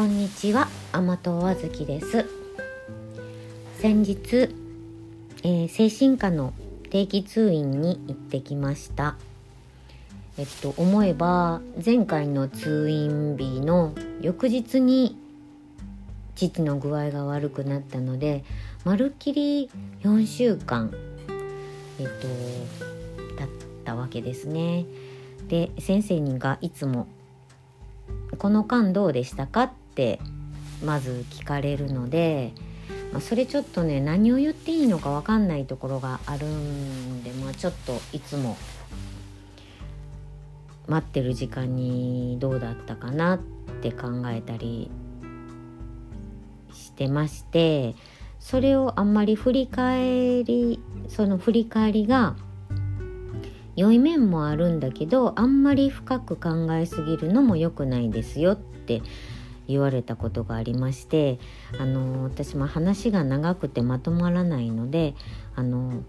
こんにちは甘党あずきです。先日、えー、精神科の定期通院に行ってきました。えっと思えば前回の通院日の翌日に父の具合が悪くなったのでまるっきり4週間えっと経ったわけですね。で先生がいつも「この間どうでしたか?」てまず聞かれるので、まあ、それちょっとね何を言っていいのか分かんないところがあるんで、まあ、ちょっといつも待ってる時間にどうだったかなって考えたりしてましてそれをあんまり振り返りその振り返りが良い面もあるんだけどあんまり深く考えすぎるのも良くないですよって言われたことがありましてあの私も話が長くてまとまらないのであの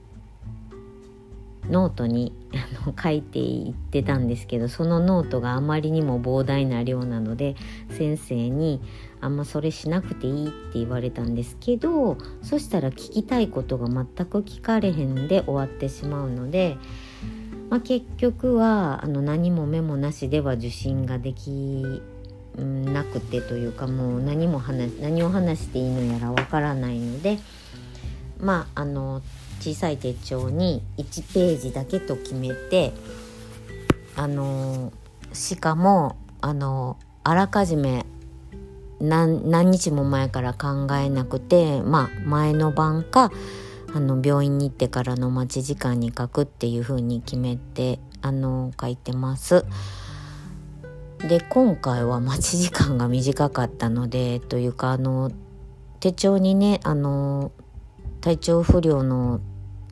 ノートにあの書いていってたんですけどそのノートがあまりにも膨大な量なので先生に「あんまそれしなくていい」って言われたんですけどそしたら聞きたいことが全く聞かれへんで終わってしまうので、まあ、結局はあの何もメモなしでは受診ができなくてというかもう何も話何を話していいのやらわからないのでまああの小さい手帳に1ページだけと決めてあのしかもあのあらかじめ何何日も前から考えなくてまあ前の晩かあの病院に行ってからの待ち時間に書くっていう風に決めてあの書いてます。で今回は待ち時間が短かったので というかあの手帳にねあの体調不良の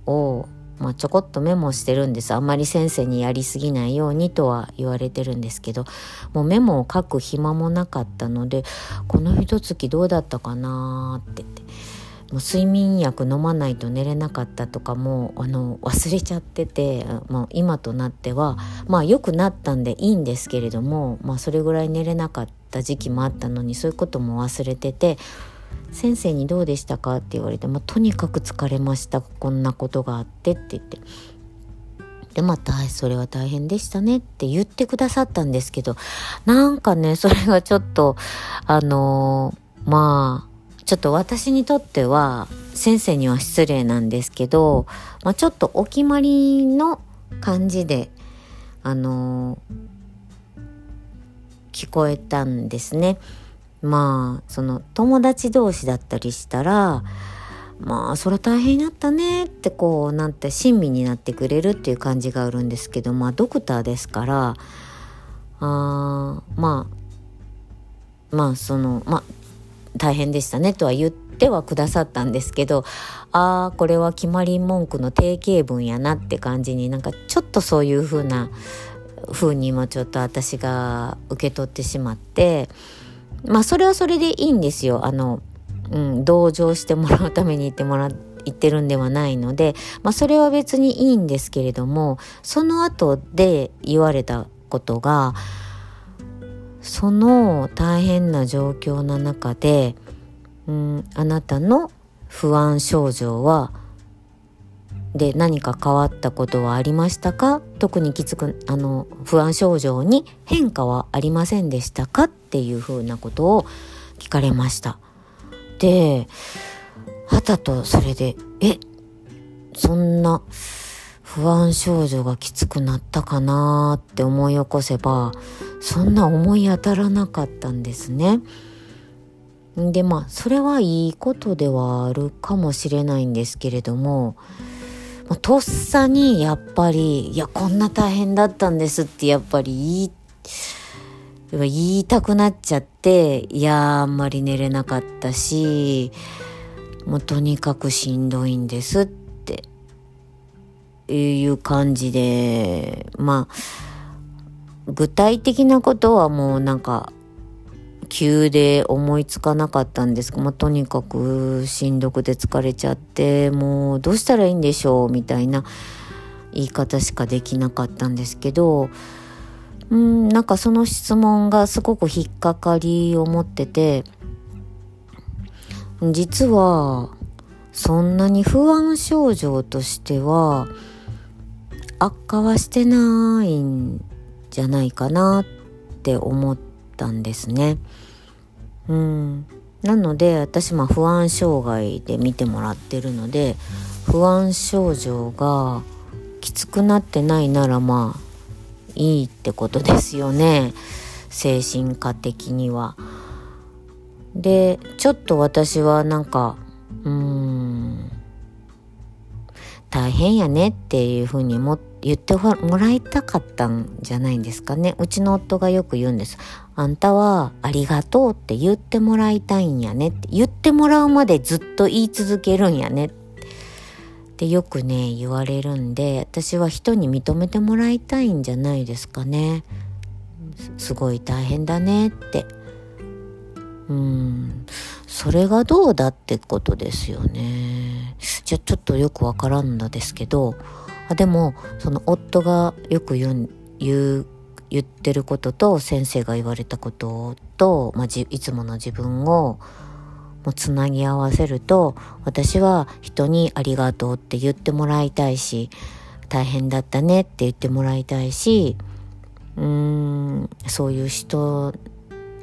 を、まあ、ちょこっとメモしてるんですあんまり先生にやりすぎないようにとは言われてるんですけどもうメモを書く暇もなかったのでこの一月どうだったかなってって。もう睡眠薬飲まないと寝れなかったとかもあの忘れちゃってて、まあ、今となってはまあ良くなったんでいいんですけれども、まあ、それぐらい寝れなかった時期もあったのにそういうことも忘れてて先生にどうでしたかって言われて、まあ、とにかく疲れましたこんなことがあってって言って。でまたそれは大変でしたねって言ってくださったんですけどなんかねそれがちょっとあのー、まあちょっと私にとっては先生には失礼なんですけど、まあ、ちょっとお決まりの感じであの、聞こえたんですね。まあその友達同士だったりしたらまあそれ大変だったねってこうなんて親身になってくれるっていう感じがあるんですけどまあドクターですからあまあまあそのまあ大変でしたねとは言ってはくださったんですけどああこれは決まり文句の定型文やなって感じになんかちょっとそういう風な風にもちょっと私が受け取ってしまってまあそれはそれでいいんですよ。あの、うん、同情してもらうために言ってもら言ってるんではないので、まあ、それは別にいいんですけれどもその後で言われたことがその大変な状況の中で、うん、あなたの不安症状はで何か変わったことはありましたか？特にきつくあの不安症状に変化はありませんでしたか？っていうふうなことを聞かれました。ではたとそれでえ？そんな不安症状がきつくなったかな？って思い起こせばそんな思い当たらなかったんですね。でまあそれはいいことではあるかもしれないんですけれども、まあ、とっさにやっぱり「いやこんな大変だったんです」ってやっぱり言い言いたくなっちゃっていやあんまり寝れなかったしもうとにかくしんどいんですっていう感じで、まあ、具体的なことはもうなんか、急で思いつかなかったんです。がまあ、とにかくしんどくて疲れちゃって、もうどうしたらいいんでしょうみたいな言い方しかできなかったんですけど、うんなんかその質問がすごく引っかかりを持ってて実はそんなに不安症状としては悪化はしてないんじゃないかなって思ったんですね。うん、なので私も不安障害で見てもらってるので不安症状がきつくなってないならまあいいってことですよね精神科的には。でちょっと私はなんかうーん大変やねっていうふうにも言ってもらいたかったんじゃないんですかね。うちの夫がよく言うんです。あんたはありがとうって言ってもらいたいんやねって。言ってもらうまでずっと言い続けるんやねって。よくね言われるんで私は人に認めてもらいたいんじゃないですかね。すごい大変だねって。うん。それがどうだってことですよね。じゃあちょっとよくわからんのですけどあでもその夫がよく言う言う言ってることと先生が言われたことと、まあ、いつもの自分をもうつなぎ合わせると私は人にありがとうって言ってもらいたいし大変だったねって言ってもらいたいしうーんそういう人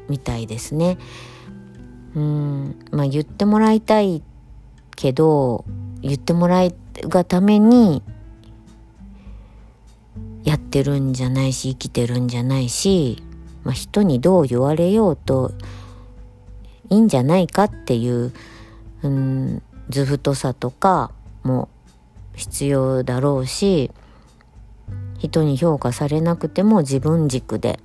みたいですね。うんまあ言ってもらいたいけど言ってもらいがためにやってるんじゃないし生きてるんじゃないし、まあ、人にどう言われようといいんじゃないかっていう、うん、図太さとかも必要だろうし人に評価されなくても自分軸で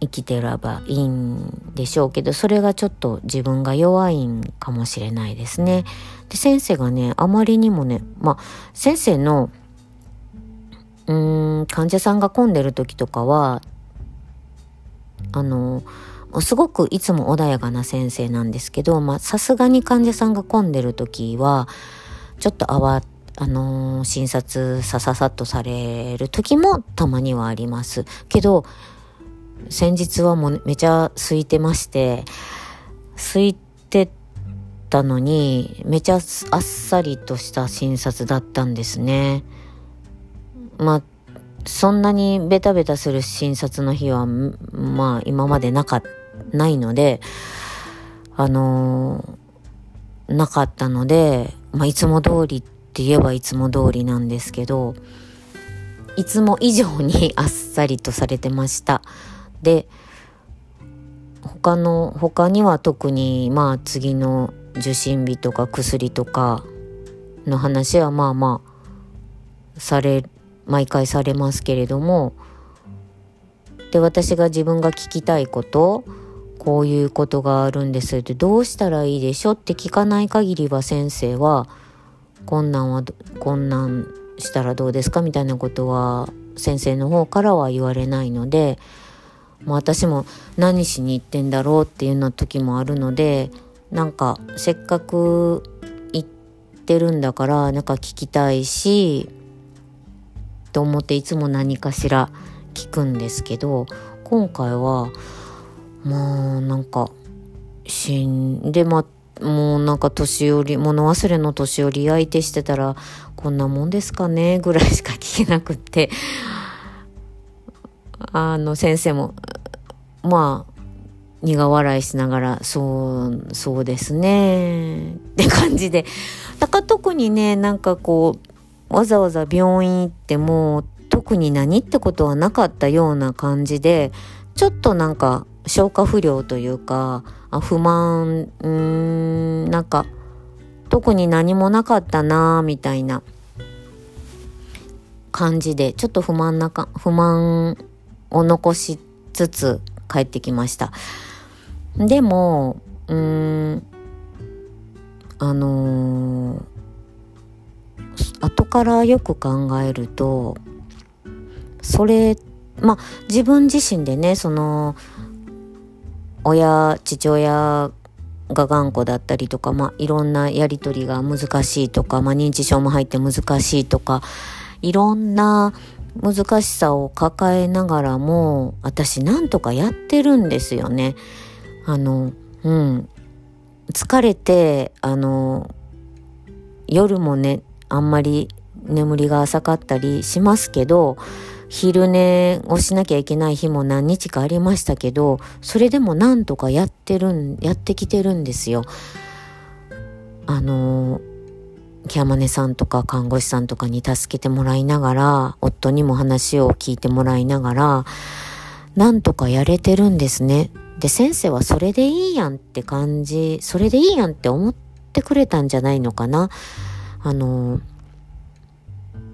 生きてればいいんでしょうけどそれがちょっと自分が弱いんかもしれないですね。で先生がねあまりにもねまあ先生のうーん患者さんが混んでる時とかはあのすごくいつも穏やかな先生なんですけどまさすがに患者さんが混んでる時はちょっと慌あの、診察さささっとされる時もたまにはありますけど先日はもうめちゃ空いてまして空いてたのにめちゃあっさりとした診察だったんですね。まあそんなにベタベタする診察の日はまあ今までなかないのであのー、なかったので、まあ、いつも通りって言えばいつも通りなんですけどいつも以上にあっさりとされてました。で他の他には特にまあ次の受診日とか薬とかの話はまあまあされる毎回されますけれどもで私が自分が聞きたいことこういうことがあるんです。ってどうしたらいいでしょって聞かない限りは先生はこんなんはこんなんしたらどうですか？みたいなことは先生の方からは言われないのでも私も何しに行ってんだろうっていうの時もあるのでなんかせっかく行ってるんだからなんか聞きたいしと思っていつも何かしら聞くんですけど今回はまあなんか死んでまもうなんか年寄り物忘れの年寄り相手してたらこんなもんですかねぐらいしか聞けなくって。あの先生もまあ苦笑いしながらそうそうですね。って感じで。だから特にねなんかこうわざわざ病院行っても特に何ってことはなかったような感じでちょっとなんか消化不良というか不満うーんなんか特に何もなかったなみたいな感じでちょっと不満なか不満を残しつつ帰ってきました。でもうーんあのー後からよく考えるとそれまあ自分自身でねその親父親が頑固だったりとか、まあ、いろんなやり取りが難しいとか、まあ、認知症も入って難しいとかいろんな難しさを抱えながらも私なんとかやってるんですよね。あのうん疲れてあの夜もねあんまり眠りが浅かったりしますけど昼寝をしなきゃいけない日も何日かありましたけどそれでもなんとかやってるんやってきてるんですよ。あのキャマネさんとか看護師さんとかに助けてもらいながら夫にも話を聞いてもらいながらなんとかやれてるんですね。で先生はそれでいいやんって感じそれでいいやんって思ってくれたんじゃないのかな。あの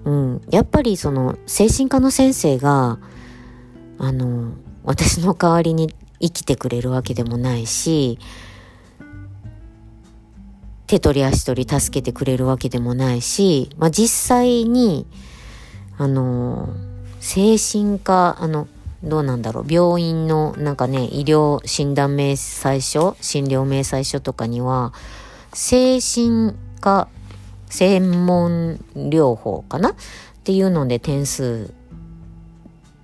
うん、やっぱりその精神科の先生があの私の代わりに生きてくれるわけでもないし手取り足取り助けてくれるわけでもないし、まあ、実際にあの精神科あのどうなんだろう病院のなんかね医療診断明細書診療明細書とかには精神科専門療法かな？っていうので点数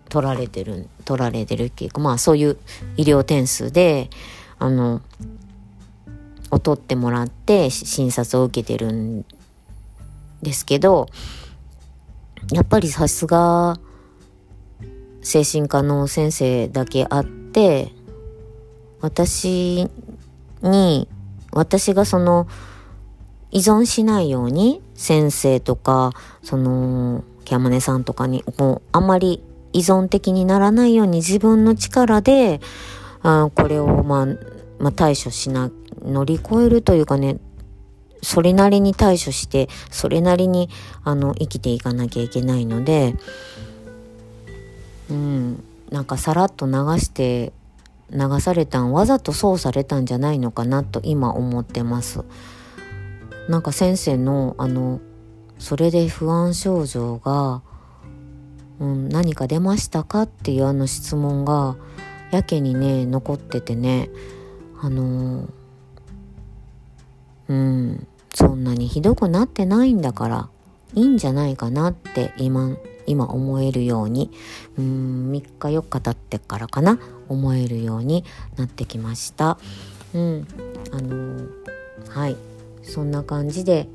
取られてる、取られてるっていうか、まあそういう医療点数で、あの、を取ってもらって診察を受けてるんですけど、やっぱりさすが精神科の先生だけあって、私に、私がその依存しないように先生とかそのキャマネさんとかにもうあんまり依存的にならないように自分の力であこれを、まあ、まあ対処しな乗り越えるというかねそれなりに対処してそれなりにあの生きていかなきゃいけないのでうんなんかさらっと流して流されたんわざとそうされたんじゃないのかなと今思ってます。なんか先生のあのそれで不安症状が、うん、何か出ましたかっていうあの質問がやけにね残っててねあのうんそんなにひどくなってないんだからいいんじゃないかなって今今思えるようにうん3日4日経ってからかな思えるようになってきました。うんあのはい。そんな感じで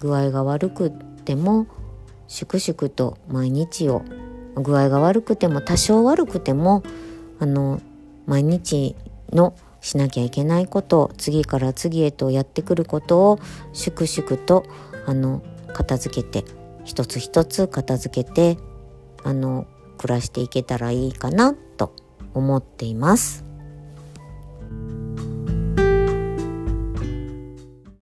具合が悪くても粛々と毎日を具合が悪くても多少悪くてもあの毎日のしなきゃいけないこと次から次へとやってくることを粛々とあの片付けて一つ一つ片付けてあの暮らしていけたらいいかなと思っています。